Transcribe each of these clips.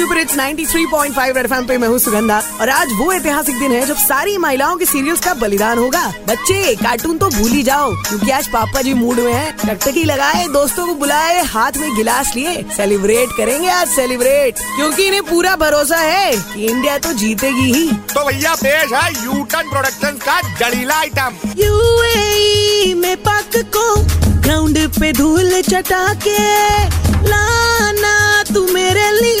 Super it's 93.5 red FM पे मैं हूँ सुगंधा। और आज वो ऐतिहासिक दिन है जब सारी महिलाओं के सीरियल्स का बलिदान होगा। बच्चे कार्टून तो भूल ही जाओ क्योंकि आज पापा जी मूड में हैं। टकटकी लगाए दोस्तों को बुलाए हाथ में गिलास लिए। सेलिब्रेट करेंगे आज सेलिब्रेट क्योंकि इन्हें पूरा भरोसा है कि इंडिया तो जीतेगी ही। तो भैया पेश है यूटन प्रोडक्शन का जड़ीला आइटम यूएई में पाक को ग्राउंड पे धूल चटा के लाना तू मेरे लिए।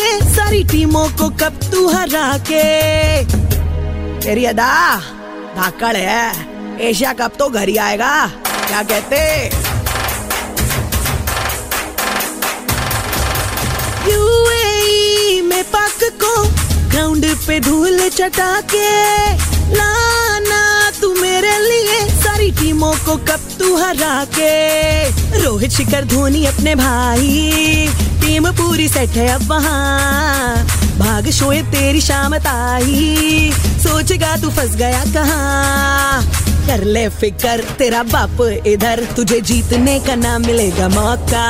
टीमों को कब तू हरा के। तेरी अदा धाकड़ है। एशिया कप तो घर ही आएगा, क्या कहते? यूएई में को ग्राउंड पे धूल चटा के। लाना तू मेरे लिए, सारी टीमों को कब तू हरा के। रोहित शिखर धोनी अपने भाई। पूरी सेट है अब वहाँ। भाग शोए तेरी शामत आई। सोचेगा तू फंस गया कहाँ। कर ले फिकर, तेरा बाप इधर, तुझे जीतने का ना मिलेगा मौका।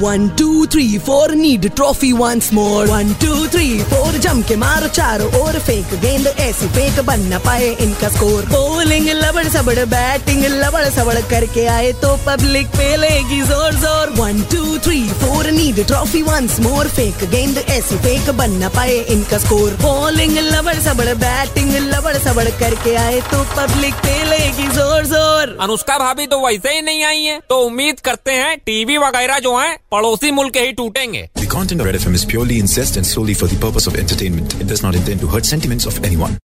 One two three four need trophy once more one two three four जम के मारो चारों ओर फेंक, गेंद ऐसी फेंक, बन ना पाए इनका स्कोर बॉलिंग लबड़ सबड़ बैटिंग लबड़ सबड़ करके आए तो पब्लिक पे लेगी ज़ोर ज़ोर. One two three four need trophy once more फेंक, गेंद ऐसी फेंक, बन ना पाए इनका स्कोर बॉलिंग सबड़ बैटिंग लबड़ सबड़ करके आए तो पब्लिक पे लेगी ज़ोर ज़ोर अनुष्का भाभी तो वैसे ही नहीं आई है तो उम्मीद करते हैं टीवी वगैरह जो है पड़ोसी मुल्क ही टूटेंगे The content of Red FM is purely incest and solely for the purpose of entertainment. It does not intend to hurt sentiments of anyone.